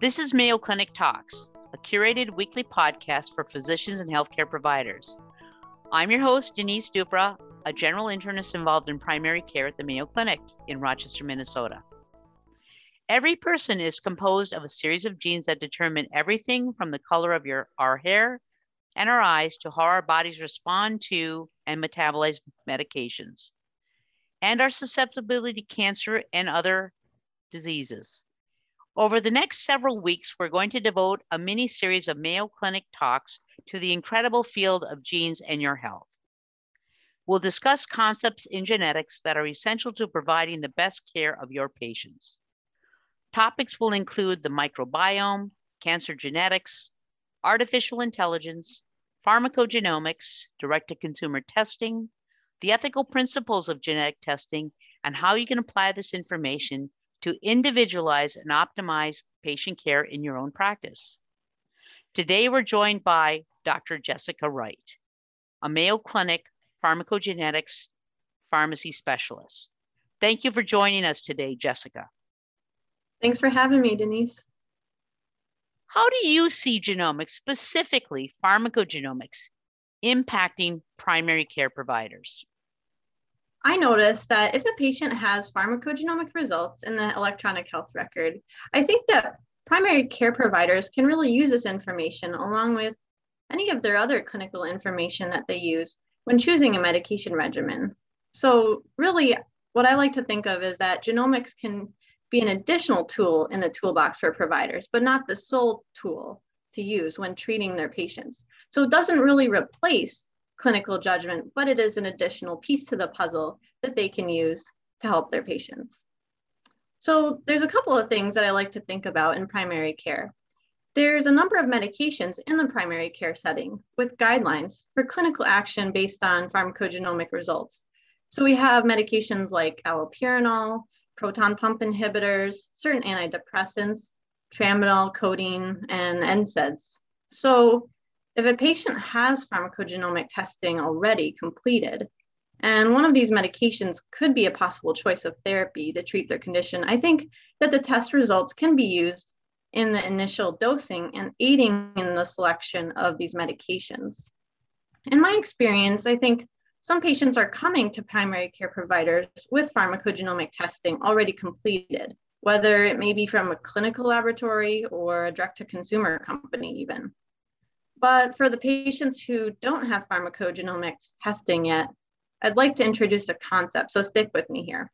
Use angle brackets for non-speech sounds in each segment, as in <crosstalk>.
This is Mayo Clinic Talks, a curated weekly podcast for physicians and healthcare providers. I'm your host, Denise Dupras, a general internist involved in primary care at the Mayo Clinic in Rochester, Minnesota. Every person is composed of a series of genes that determine everything from the color of your our hair and our eyes to how our bodies respond to and metabolize medications, and our susceptibility to cancer and other diseases. Over the next several weeks, we're going to devote a mini series of Mayo Clinic talks to the incredible field of genes and your health. We'll discuss concepts in genetics that are essential to providing the best care of your patients. Topics will include the microbiome, cancer genetics, artificial intelligence, pharmacogenomics, direct to consumer testing, the ethical principles of genetic testing, and how you can apply this information to individualize and optimize patient care in your own practice. Today, we're joined by Dr. Jessica Wright, a Mayo Clinic pharmacogenetics pharmacy specialist. Thank you for joining us today, Jessica. Thanks for having me, Denise. How do you see genomics, specifically pharmacogenomics, impacting primary care providers? I noticed that if a patient has pharmacogenomic results in the electronic health record, I think that primary care providers can really use this information along with any of their other clinical information that they use when choosing a medication regimen. So, really, what I like to think of is that genomics can be an additional tool in the toolbox for providers, but not the sole tool to use when treating their patients. So, it doesn't really replace clinical judgment, but it is an additional piece to the puzzle that they can use to help their patients. So, there's a couple of things that I like to think about in primary care. There's a number of medications in the primary care setting with guidelines for clinical action based on pharmacogenomic results. So we have medications like allopurinol, proton pump inhibitors, certain antidepressants, tramadol, codeine, and NSAIDs. So if a patient has pharmacogenomic testing already completed, and one of these medications could be a possible choice of therapy to treat their condition, I think that the test results can be used in the initial dosing and aiding in the selection of these medications. In my experience, I think some patients are coming to primary care providers with pharmacogenomic testing already completed, whether it may be from a clinical laboratory or a direct to consumer company, even. But for the patients who don't have pharmacogenomics testing yet, I'd like to introduce a concept, so stick with me here.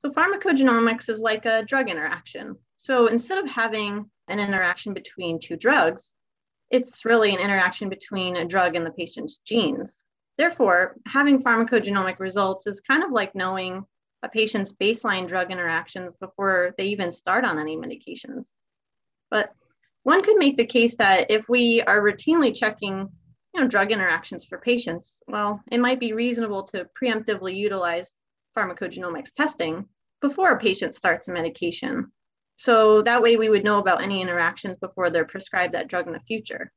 So, pharmacogenomics is like a drug interaction. So instead of having an interaction between two drugs, it's really an interaction between a drug and the patient's genes. Therefore, having pharmacogenomic results is kind of like knowing a patient's baseline drug interactions before they even start on any medications. But one could make the case that if we are routinely checking you know, drug interactions for patients, well, it might be reasonable to preemptively utilize pharmacogenomics testing before a patient starts a medication so that way we would know about any interactions before they're prescribed that drug in the future.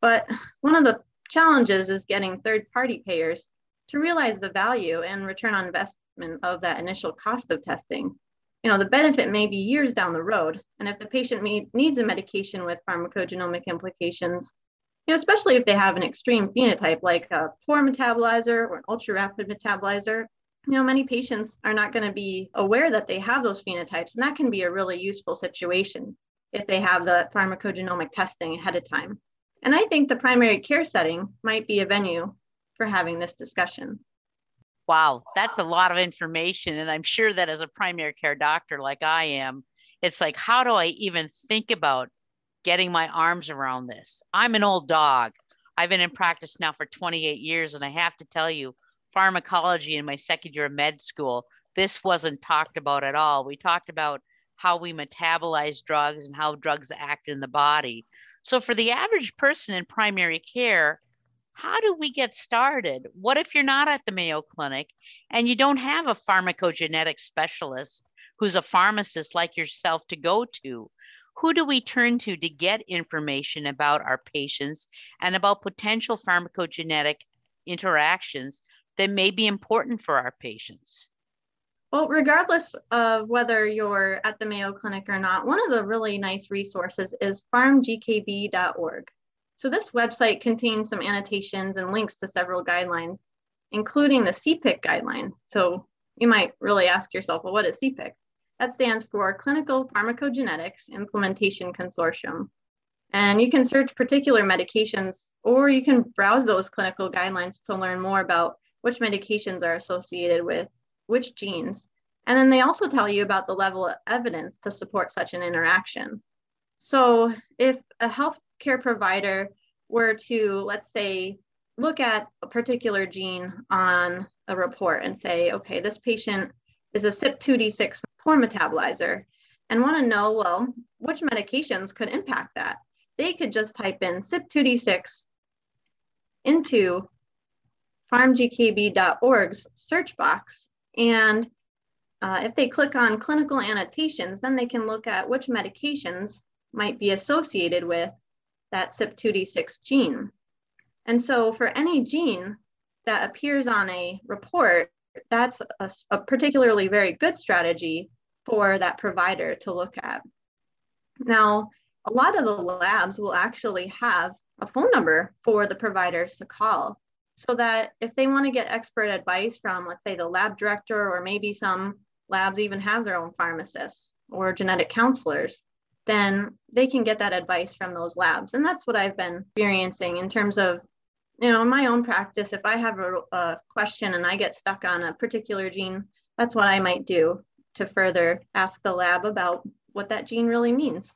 But one of the challenges is getting third party payers to realize the value and return on investment of that initial cost of testing. You know, the benefit may be years down the road. And if the patient needs a medication with pharmacogenomic implications, you know, especially if they have an extreme phenotype like a poor metabolizer or an ultra rapid metabolizer, you know, many patients are not going to be aware that they have those phenotypes, and that can be a really useful situation if they have the pharmacogenomic testing ahead of time. And I think the primary care setting might be a venue for having this discussion. Wow, that's a lot of information. And I'm sure that as a primary care doctor like I am, it's like, how do I even think about getting my arms around this? I'm an old dog. I've been in practice now for 28 years, and I have to tell you, pharmacology in my second year of med school, this wasn't talked about at all. We talked about how we metabolize drugs and how drugs act in the body. So, for the average person in primary care, how do we get started? What if you're not at the Mayo Clinic and you don't have a pharmacogenetic specialist who's a pharmacist like yourself to go to? Who do we turn to to get information about our patients and about potential pharmacogenetic interactions that may be important for our patients. Well, regardless of whether you're at the Mayo Clinic or not, one of the really nice resources is pharmgkb.org. So this website contains some annotations and links to several guidelines, including the CPIC guideline. So you might really ask yourself, well, what is CPIC? That stands for Clinical Pharmacogenetics Implementation Consortium. And you can search particular medications, or you can browse those clinical guidelines to learn more about which medications are associated with which genes. And then they also tell you about the level of evidence to support such an interaction. So if a healthcare provider were to, let's say, look at a particular gene on a report and say, okay, this patient is a CYP2D6 poor metabolizer and want to know, well, which medications could impact that? They could just type in CYP2D6 into pharmgkb.org's search box and uh, if they click on clinical annotations, then they can look at which medications might be associated with that CYP2D6 gene. And so for any gene that appears on a report, that's a, a particularly very good strategy for that provider to look at. Now, a lot of the labs will actually have a phone number for the providers to call so that if they want to get expert advice from, let's say, the lab director, or maybe some labs even have their own pharmacists or genetic counselors, then they can get that advice from those labs. And that's what I've been experiencing in terms of, you know, in my own practice. If I have a, a question and I get stuck on a particular gene, that's what I might do to further ask the lab about what that gene really means.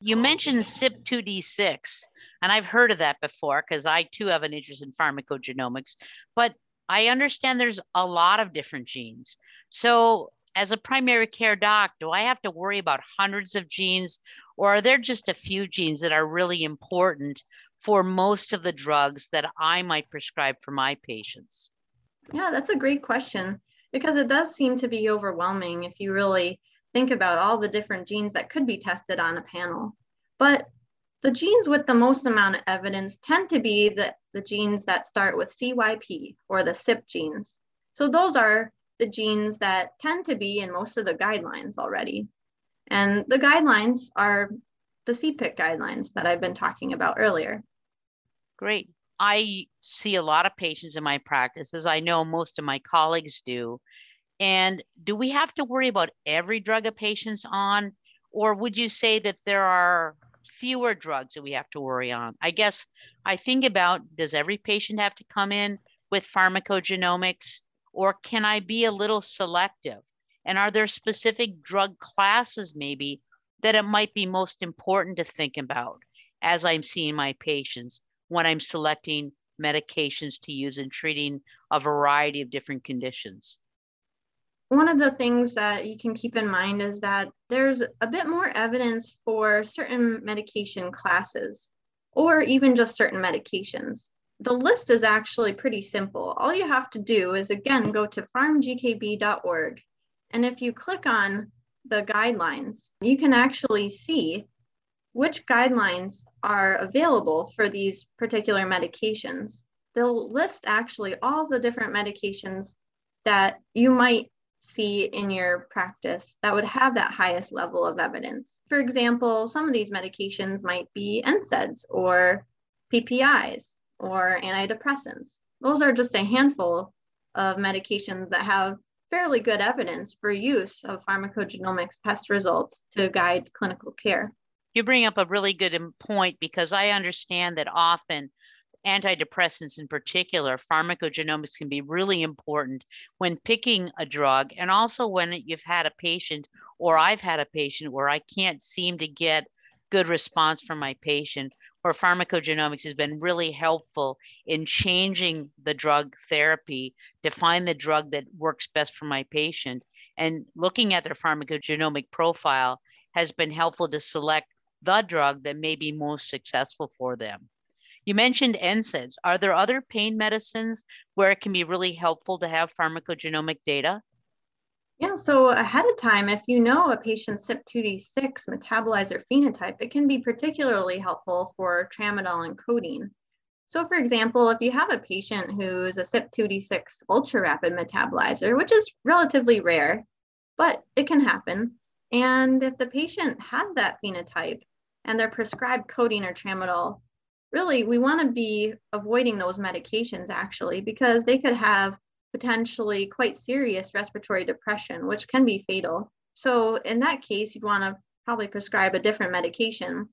You mentioned CYP2D6, and I've heard of that before because I too have an interest in pharmacogenomics, but I understand there's a lot of different genes. So, as a primary care doc, do I have to worry about hundreds of genes, or are there just a few genes that are really important for most of the drugs that I might prescribe for my patients? Yeah, that's a great question because it does seem to be overwhelming if you really think about all the different genes that could be tested on a panel. But the genes with the most amount of evidence tend to be the, the genes that start with CYP or the CYP genes. So those are the genes that tend to be in most of the guidelines already. And the guidelines are the CPIC guidelines that I've been talking about earlier. Great. I see a lot of patients in my practice, as I know most of my colleagues do. And do we have to worry about every drug a patient's on? Or would you say that there are fewer drugs that we have to worry on? I guess I think about does every patient have to come in with pharmacogenomics? Or can I be a little selective? And are there specific drug classes maybe that it might be most important to think about as I'm seeing my patients when I'm selecting medications to use in treating a variety of different conditions? one of the things that you can keep in mind is that there's a bit more evidence for certain medication classes or even just certain medications. The list is actually pretty simple. All you have to do is again go to pharmgkb.org. And if you click on the guidelines, you can actually see which guidelines are available for these particular medications. They'll list actually all the different medications that you might see in your practice that would have that highest level of evidence. For example, some of these medications might be NSAIDs or PPIs or antidepressants. Those are just a handful of medications that have fairly good evidence for use of pharmacogenomics test results to guide clinical care. You bring up a really good point because I understand that often antidepressants in particular, pharmacogenomics can be really important when picking a drug and also when you've had a patient or I've had a patient where I can't seem to get good response from my patient where pharmacogenomics has been really helpful in changing the drug therapy to find the drug that works best for my patient and looking at their pharmacogenomic profile has been helpful to select the drug that may be most successful for them. You mentioned NSAIDs. Are there other pain medicines where it can be really helpful to have pharmacogenomic data? Yeah, so ahead of time, if you know a patient's CYP2D6 metabolizer phenotype, it can be particularly helpful for tramadol and codeine. So, for example, if you have a patient who is a CYP2D6 ultra rapid metabolizer, which is relatively rare, but it can happen, and if the patient has that phenotype and they're prescribed codeine or tramadol, really we want to be avoiding those medications actually because they could have potentially quite serious respiratory depression, which can be fatal. So, in that case, you'd want to probably prescribe a different medication.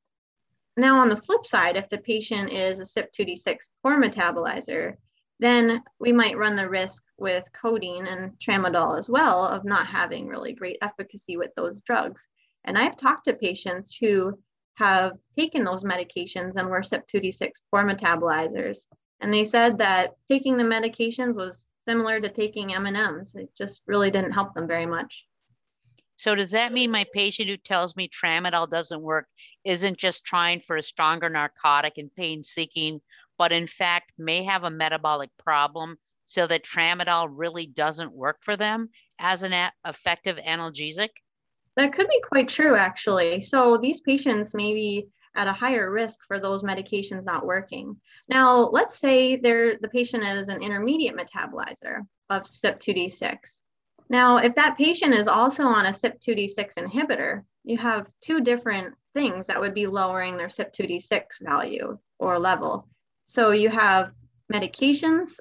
Now, on the flip side, if the patient is a CYP2D6 poor metabolizer, then we might run the risk with codeine and tramadol as well of not having really great efficacy with those drugs. And I've talked to patients who have taken those medications and were CYP2D6 poor metabolizers. And they said that taking the medications was similar to taking M&Ms. It just really didn't help them very much. So does that mean my patient who tells me tramadol doesn't work isn't just trying for a stronger narcotic and pain seeking, but in fact may have a metabolic problem so that tramadol really doesn't work for them as an effective analgesic? That could be quite true, actually. So these patients may be at a higher risk for those medications not working. Now, let's say the patient is an intermediate metabolizer of CYP2D6. Now, if that patient is also on a CYP2D6 inhibitor, you have two different things that would be lowering their CYP2D6 value or level. So you have medications,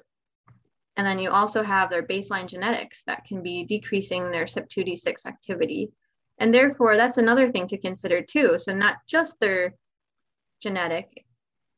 and then you also have their baseline genetics that can be decreasing their CYP2D6 activity. And therefore, that's another thing to consider too. So, not just their genetic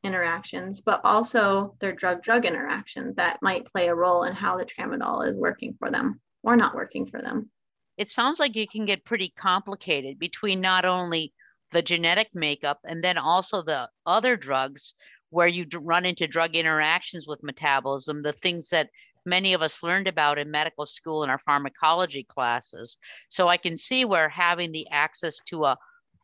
interactions, but also their drug drug interactions that might play a role in how the tramadol is working for them or not working for them. It sounds like it can get pretty complicated between not only the genetic makeup and then also the other drugs where you run into drug interactions with metabolism, the things that many of us learned about in medical school in our pharmacology classes. So I can see where having the access to a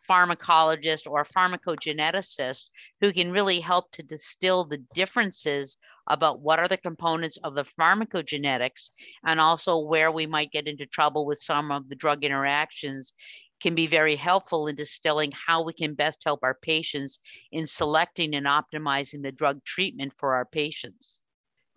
pharmacologist or a pharmacogeneticist who can really help to distill the differences about what are the components of the pharmacogenetics and also where we might get into trouble with some of the drug interactions can be very helpful in distilling how we can best help our patients in selecting and optimizing the drug treatment for our patients.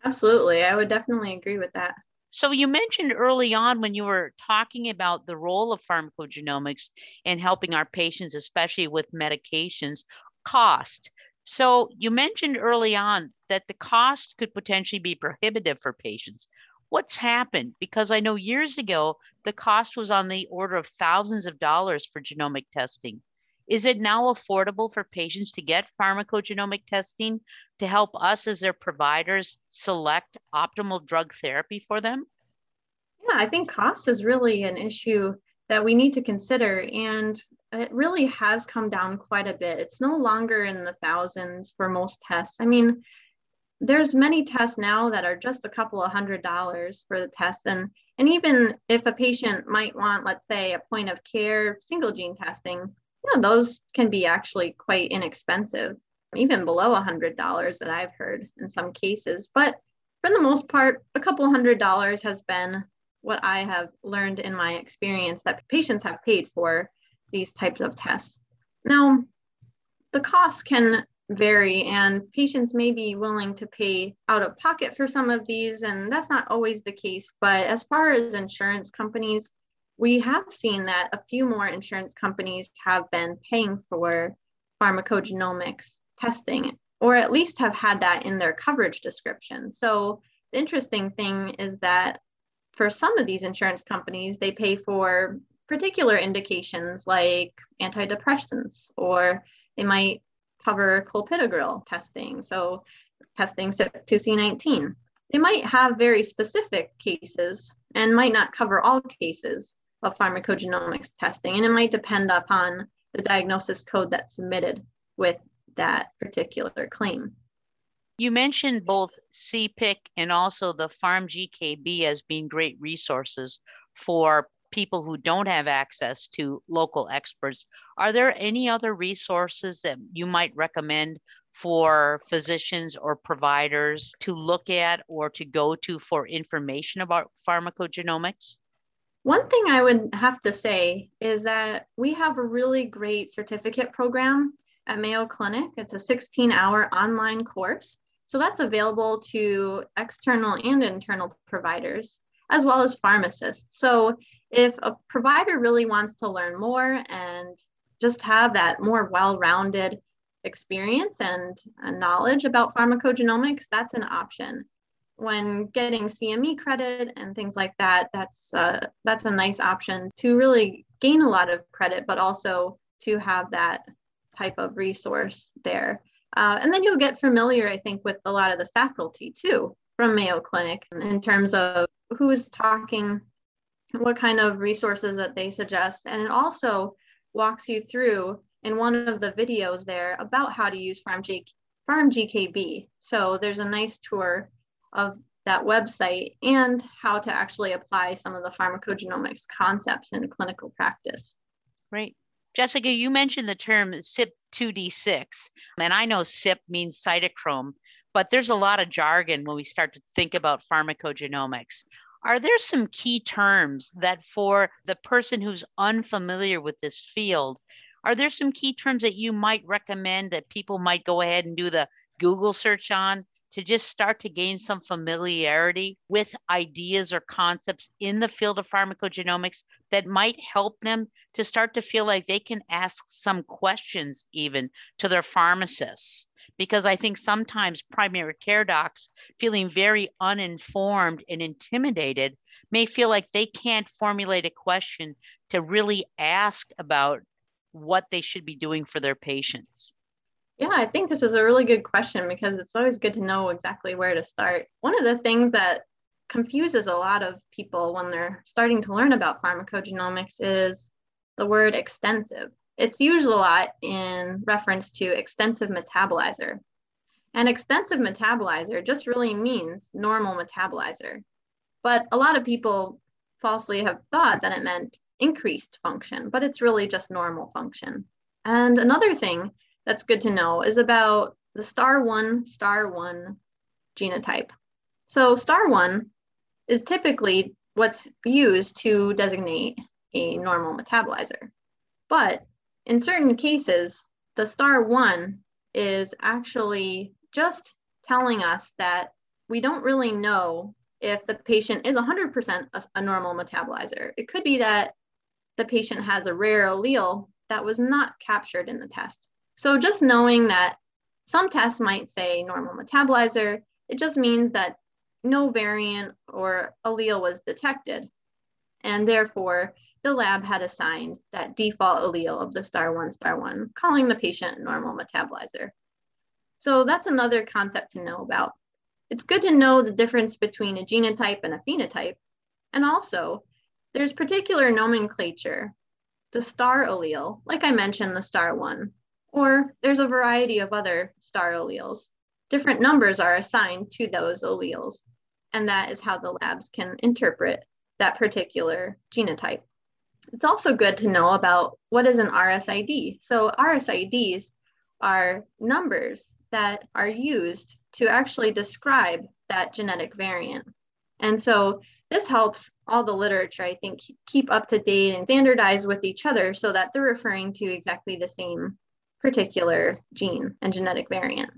Absolutely. I would definitely agree with that. So, you mentioned early on when you were talking about the role of pharmacogenomics in helping our patients, especially with medications, cost. So you mentioned early on that the cost could potentially be prohibitive for patients. What's happened? Because I know years ago, the cost was on the order of thousands of dollars for genomic testing. Is it now affordable for patients to get pharmacogenomic testing to help us as their providers select optimal drug therapy for them? Yeah, I think cost is really an issue that we need to consider. And it really has come down quite a bit. It's no longer in the thousands for most tests. I mean, there's many tests now that are just a couple of hundred dollars for the test. And, and even if a patient might want, let's say, a point of care single gene testing, you know, those can be actually quite inexpensive, even below a hundred dollars that I've heard in some cases. But for the most part, a couple hundred dollars has been what I have learned in my experience that patients have paid for these types of tests. Now, the costs can vary and patients may be willing to pay out of pocket for some of these and that's not always the case but as far as insurance companies we have seen that a few more insurance companies have been paying for pharmacogenomics testing or at least have had that in their coverage description so the interesting thing is that for some of these insurance companies they pay for particular indications like antidepressants, or they might cover clopidogrel testing, so testing CYP2C19. They might have very specific cases and might not cover all cases of pharmacogenomics testing, and it might depend upon the diagnosis code that's submitted with that particular claim. You mentioned both CPIC and also the PharmGKB as being great resources for people who don't have access to local experts. Are there any other resources that you might recommend for physicians or providers to look at or to go to for information about pharmacogenomics? One thing I would have to say is that we have a really great certificate program at Mayo Clinic. It's a 16 hour online course. So that's available to external and internal providers, as well as pharmacists. So if a provider really wants to learn more and just have that more well rounded experience and, and knowledge about pharmacogenomics, that's an option. When getting CME credit and things like that, that's uh, that's a nice option to really gain a lot of credit, but also to have that type of resource there. Uh, and then you'll get familiar, I think, with a lot of the faculty too from Mayo Clinic in terms of who's talking, what kind of resources that they suggest. And it also walks you through in one of the videos there about how to use Pharm, G- Pharm GKB. So there's a nice tour of that website and how to actually apply some of the pharmacogenomics concepts in clinical practice. Great. Jessica, you mentioned the term CYP2D6, and I know CYP means cytochrome, but there's a lot of jargon when we start to think about pharmacogenomics. Are there some key terms that, for the person who's unfamiliar with this field, are there some key terms that you might recommend that people might go ahead and do the Google search on to just start to gain some familiarity with ideas or concepts in the field of pharmacogenomics that might help them to start to feel like they can ask some questions even to their pharmacists? because I think sometimes primary care docs feeling very uninformed and intimidated may feel like they can't formulate a question to really ask about what they should be doing for their patients. Yeah, I think this is a really good question because it's always good to know exactly where to start. One of the things that confuses a lot of people when they're starting to learn about pharmacogenomics is the word extensive. It's used a lot in reference to extensive metabolizer. And extensive metabolizer just really means normal metabolizer. But a lot of people falsely have thought that it meant increased function, but it's really just normal function. And another thing that's good to know is about the star one, star one genotype. So star one is typically what's used to designate a normal metabolizer. But in certain cases, the star one is actually just telling us that we don't really know if the patient is 100% a, a normal metabolizer. It could be that the patient has a rare allele that was not captured in the test. So just knowing that some tests might say normal metabolizer, it just means that no variant or allele was detected. And therefore, the lab had assigned that default allele of the star one, star one, calling the patient normal metabolizer. So that's another concept to know about. It's good to know the difference between a genotype and a phenotype. And also, there's particular nomenclature, the star allele, like I mentioned, the star one, or there's a variety of other star alleles. Different numbers are assigned to those alleles, and that is how the labs can interpret that particular genotype. It's also good to know about what is an RSID. So RSIDs are numbers that are used to actually describe that genetic variant. And so this helps all the literature, I think, keep up to date and standardize with each other so that they're referring to exactly the same particular gene and genetic variant.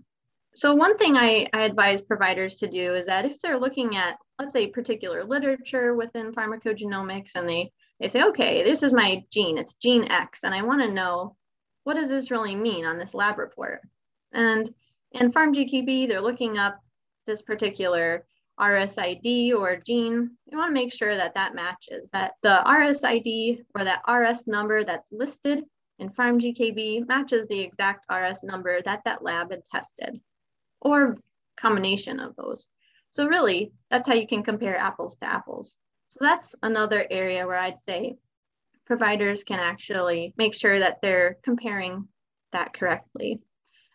So one thing I, I advise providers to do is that if they're looking at, let's say, particular literature within pharmacogenomics and they they say, okay, this is my gene, it's gene X, and I want to know what does this really mean on this lab report? And in PharmGKB, they're looking up this particular RSID or gene. You want to make sure that that matches, that the RSID or that RS number that's listed in PharmGKB matches the exact RS number that that lab had tested, or combination of those. So really, that's how you can compare apples to apples. So that's another area where I'd say providers can actually make sure that they're comparing that correctly.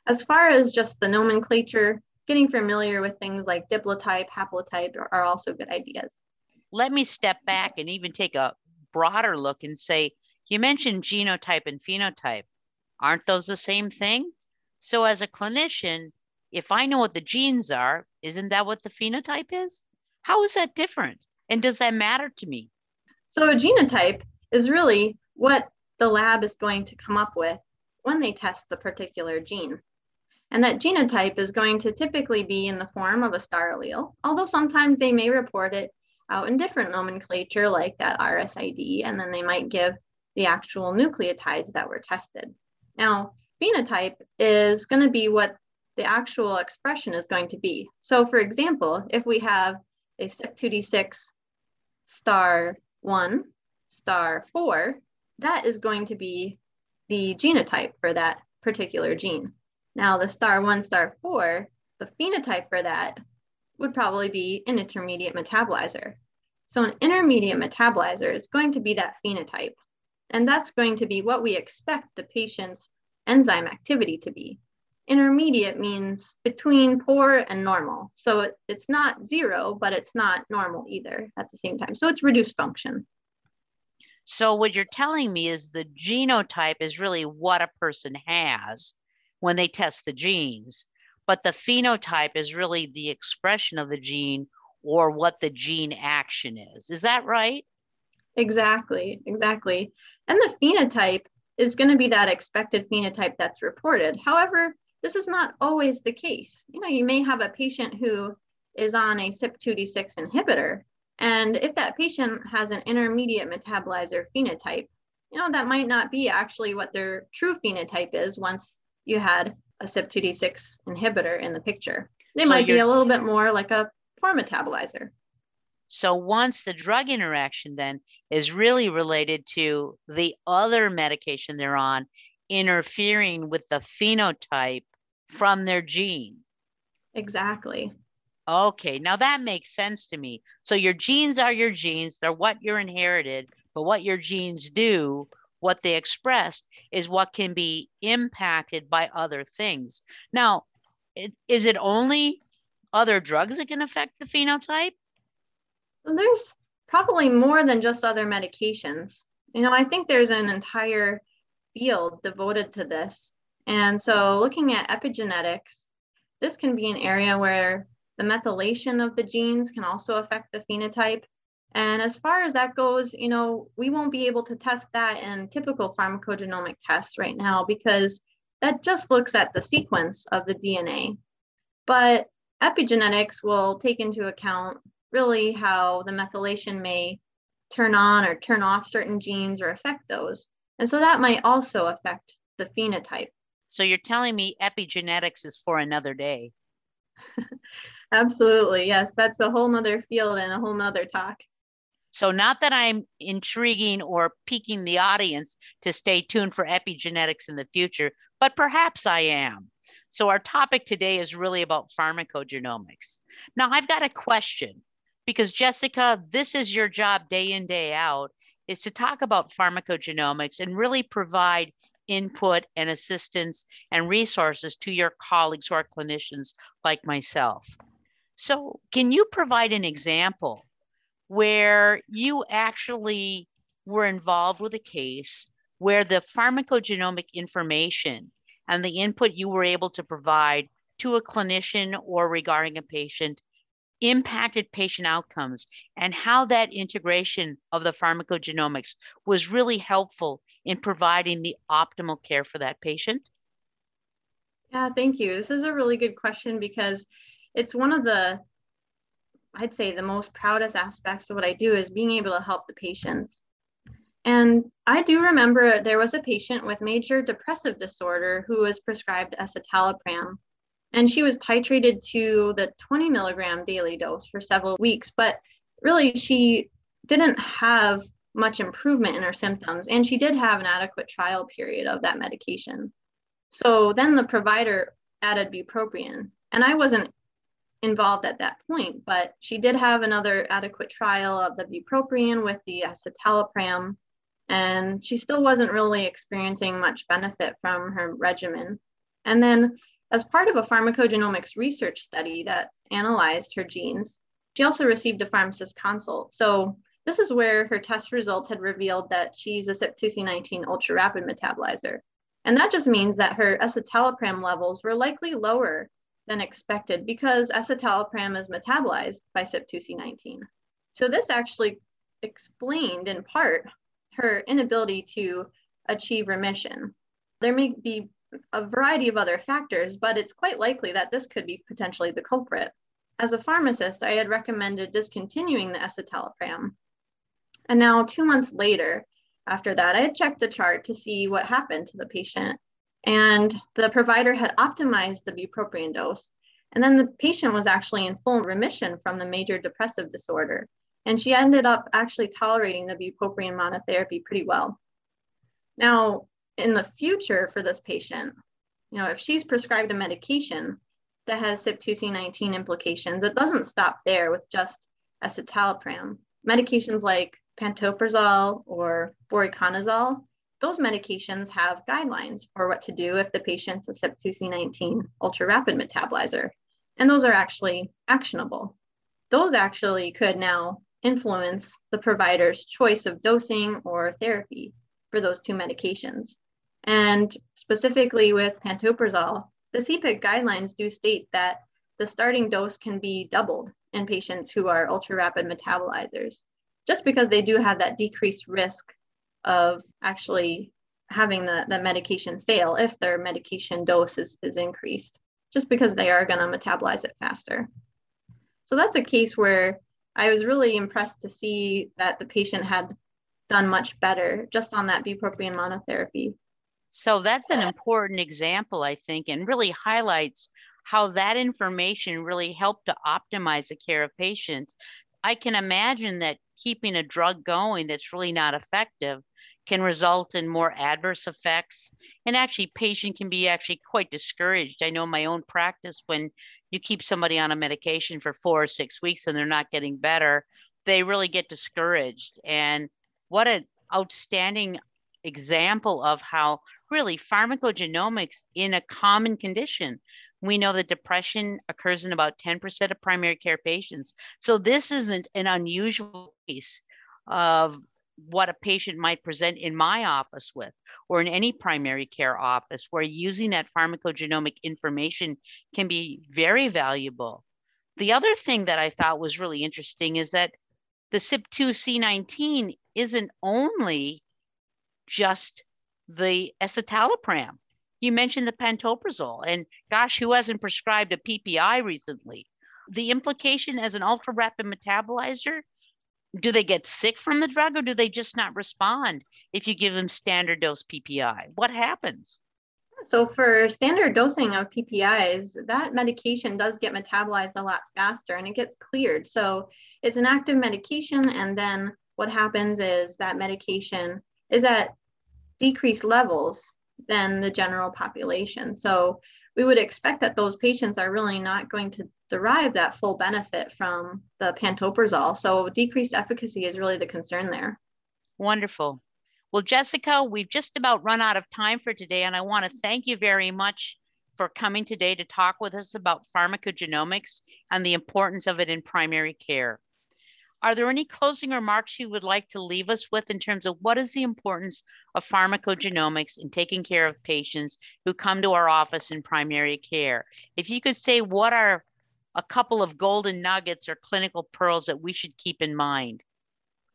As far as just the nomenclature, getting familiar with things like diplotype, haplotype are, are also good ideas. Let me step back and even take a broader look and say, you mentioned genotype and phenotype. Aren't those the same thing? So, as a clinician, if I know what the genes are, isn't that what the phenotype is? How is that different? And does that matter to me? So, a genotype is really what the lab is going to come up with when they test the particular gene. And that genotype is going to typically be in the form of a star allele, although sometimes they may report it out in different nomenclature like that RSID, and then they might give the actual nucleotides that were tested. Now, phenotype is going to be what the actual expression is going to be. So for example, if we have a CYP2D6 star 1, star 4, that is going to be the genotype for that particular gene. Now the star 1, star 4, the phenotype for that would probably be an intermediate metabolizer. So an intermediate metabolizer is going to be that phenotype. And that's going to be what we expect the patient's enzyme activity to be. Intermediate means between poor and normal. So it, it's not zero, but it's not normal either at the same time. So it's reduced function. So what you're telling me is the genotype is really what a person has when they test the genes, but the phenotype is really the expression of the gene or what the gene action is. Is that right? Exactly, exactly. And the phenotype is going to be that expected phenotype that's reported. However, this is not always the case. You know, you may have a patient who is on a CYP2D6 inhibitor, and if that patient has an intermediate metabolizer phenotype, you know, that might not be actually what their true phenotype is once you had a CYP2D6 inhibitor in the picture. They so might be a little bit more like a poor metabolizer. So once the drug interaction then is really related to the other medication they're on interfering with the phenotype from their gene. Exactly. Okay, now that makes sense to me. So your genes are your genes, they're what you're inherited, but what your genes do, what they express, is what can be impacted by other things. Now, is it only other drugs that can affect the phenotype? There's probably more than just other medications. You know, I think there's an entire field devoted to this. And so looking at epigenetics, this can be an area where the methylation of the genes can also affect the phenotype. And as far as that goes, you know, we won't be able to test that in typical pharmacogenomic tests right now because that just looks at the sequence of the DNA. But epigenetics will take into account really how the methylation may turn on or turn off certain genes or affect those. And so that might also affect the phenotype. So you're telling me epigenetics is for another day. <laughs> Absolutely. Yes. That's a whole nother field and a whole nother talk. So not that I'm intriguing or piquing the audience to stay tuned for epigenetics in the future, but perhaps I am. So our topic today is really about pharmacogenomics. Now I've got a question because Jessica, this is your job day in, day out, is to talk about pharmacogenomics and really provide input and assistance and resources to your colleagues who are clinicians like myself. So, can you provide an example where you actually were involved with a case where the pharmacogenomic information and the input you were able to provide to a clinician or regarding a patient impacted patient outcomes and how that integration of the pharmacogenomics was really helpful in providing the optimal care for that patient? Yeah, thank you. This is a really good question because it's one of the, I'd say, the most proudest aspects of what I do is being able to help the patients. And I do remember there was a patient with major depressive disorder who was prescribed escitalopram and she was titrated to the 20 milligram daily dose for several weeks. But really, she didn't have much improvement in her symptoms, and she did have an adequate trial period of that medication. So then the provider added bupropion, and I wasn't involved at that point, but she did have another adequate trial of the bupropion with the escitalopram, and she still wasn't really experiencing much benefit from her regimen. And then as part of a pharmacogenomics research study that analyzed her genes, she also received a pharmacist consult. So this is where her test results had revealed that she's a CYP2C19 ultra rapid metabolizer. And that just means that her escitalopram levels were likely lower than expected because escitalopram is metabolized by CYP2C19. So this actually explained in part her inability to achieve remission. There may be a variety of other factors, but it's quite likely that this could be potentially the culprit. As a pharmacist, I had recommended discontinuing the escitalopram. And now, two months later, after that, I had checked the chart to see what happened to the patient. And the provider had optimized the bupropion dose. And then the patient was actually in full remission from the major depressive disorder. And she ended up actually tolerating the bupropion monotherapy pretty well. Now, in the future for this patient, you know, if she's prescribed a medication that has CYP2C19 implications, it doesn't stop there with just escitalopram. Medications like pantoprazole or voriconazole, those medications have guidelines for what to do if the patient's a CYP2C19 ultra rapid metabolizer. And those are actually actionable. Those actually could now influence the provider's choice of dosing or therapy for those two medications. And specifically with pantoprazole, the CPIC guidelines do state that the starting dose can be doubled in patients who are ultra rapid metabolizers, just because they do have that decreased risk of actually having the, the medication fail if their medication dose is, is increased, just because they are going to metabolize it faster. So that's a case where I was really impressed to see that the patient had done much better just on that bupropion monotherapy. So that's an uh, important example, I think, and really highlights how that information really helped to optimize the care of patients. I can imagine that keeping a drug going that's really not effective can result in more adverse effects and actually patient can be actually quite discouraged i know my own practice when you keep somebody on a medication for four or six weeks and they're not getting better they really get discouraged and what an outstanding example of how really pharmacogenomics in a common condition. We know that depression occurs in about 10% of primary care patients. So this isn't an unusual case of what a patient might present in my office with or in any primary care office where using that pharmacogenomic information can be very valuable. The other thing that I thought was really interesting is that the CYP2C19 isn't only just the escitalopram. You mentioned the pantoprazole, and gosh, who hasn't prescribed a PPI recently? The implication as an ultra rapid metabolizer do they get sick from the drug or do they just not respond if you give them standard dose PPI? What happens? So, for standard dosing of PPIs, that medication does get metabolized a lot faster and it gets cleared. So, it's an active medication, and then what happens is that medication is at decreased levels than the general population. So we would expect that those patients are really not going to derive that full benefit from the pantoprazole. So decreased efficacy is really the concern there. Wonderful. Well, Jessica, we've just about run out of time for today, and I want to thank you very much for coming today to talk with us about pharmacogenomics and the importance of it in primary care. Are there any closing remarks you would like to leave us with in terms of what is the importance of pharmacogenomics in taking care of patients who come to our office in primary care? If you could say what are a couple of golden nuggets or clinical pearls that we should keep in mind?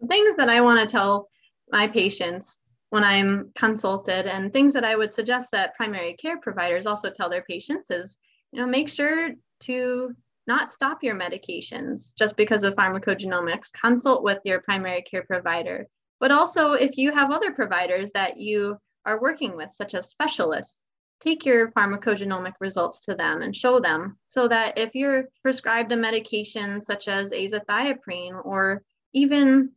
Things that I want to tell my patients when I'm consulted and things that I would suggest that primary care providers also tell their patients is, you know, make sure to not stop your medications just because of pharmacogenomics. Consult with your primary care provider. But also, if you have other providers that you are working with, such as specialists, take your pharmacogenomic results to them and show them so that if you're prescribed a medication such as azathioprine or even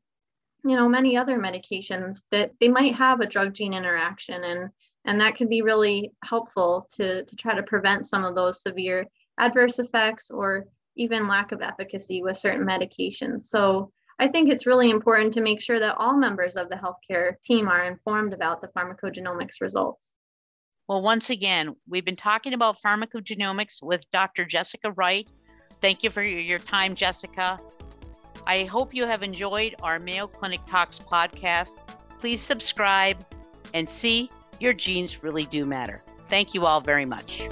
you know many other medications that they might have a drug gene interaction and and that can be really helpful to, to try to prevent some of those severe adverse effects or even lack of efficacy with certain medications. So I think it's really important to make sure that all members of the healthcare team are informed about the pharmacogenomics results. Well, once again, we've been talking about pharmacogenomics with Dr. Jessica Wright. Thank you for your time, Jessica. I hope you have enjoyed our Mayo Clinic Talks podcast. Please subscribe and see your genes really do matter. Thank you all very much.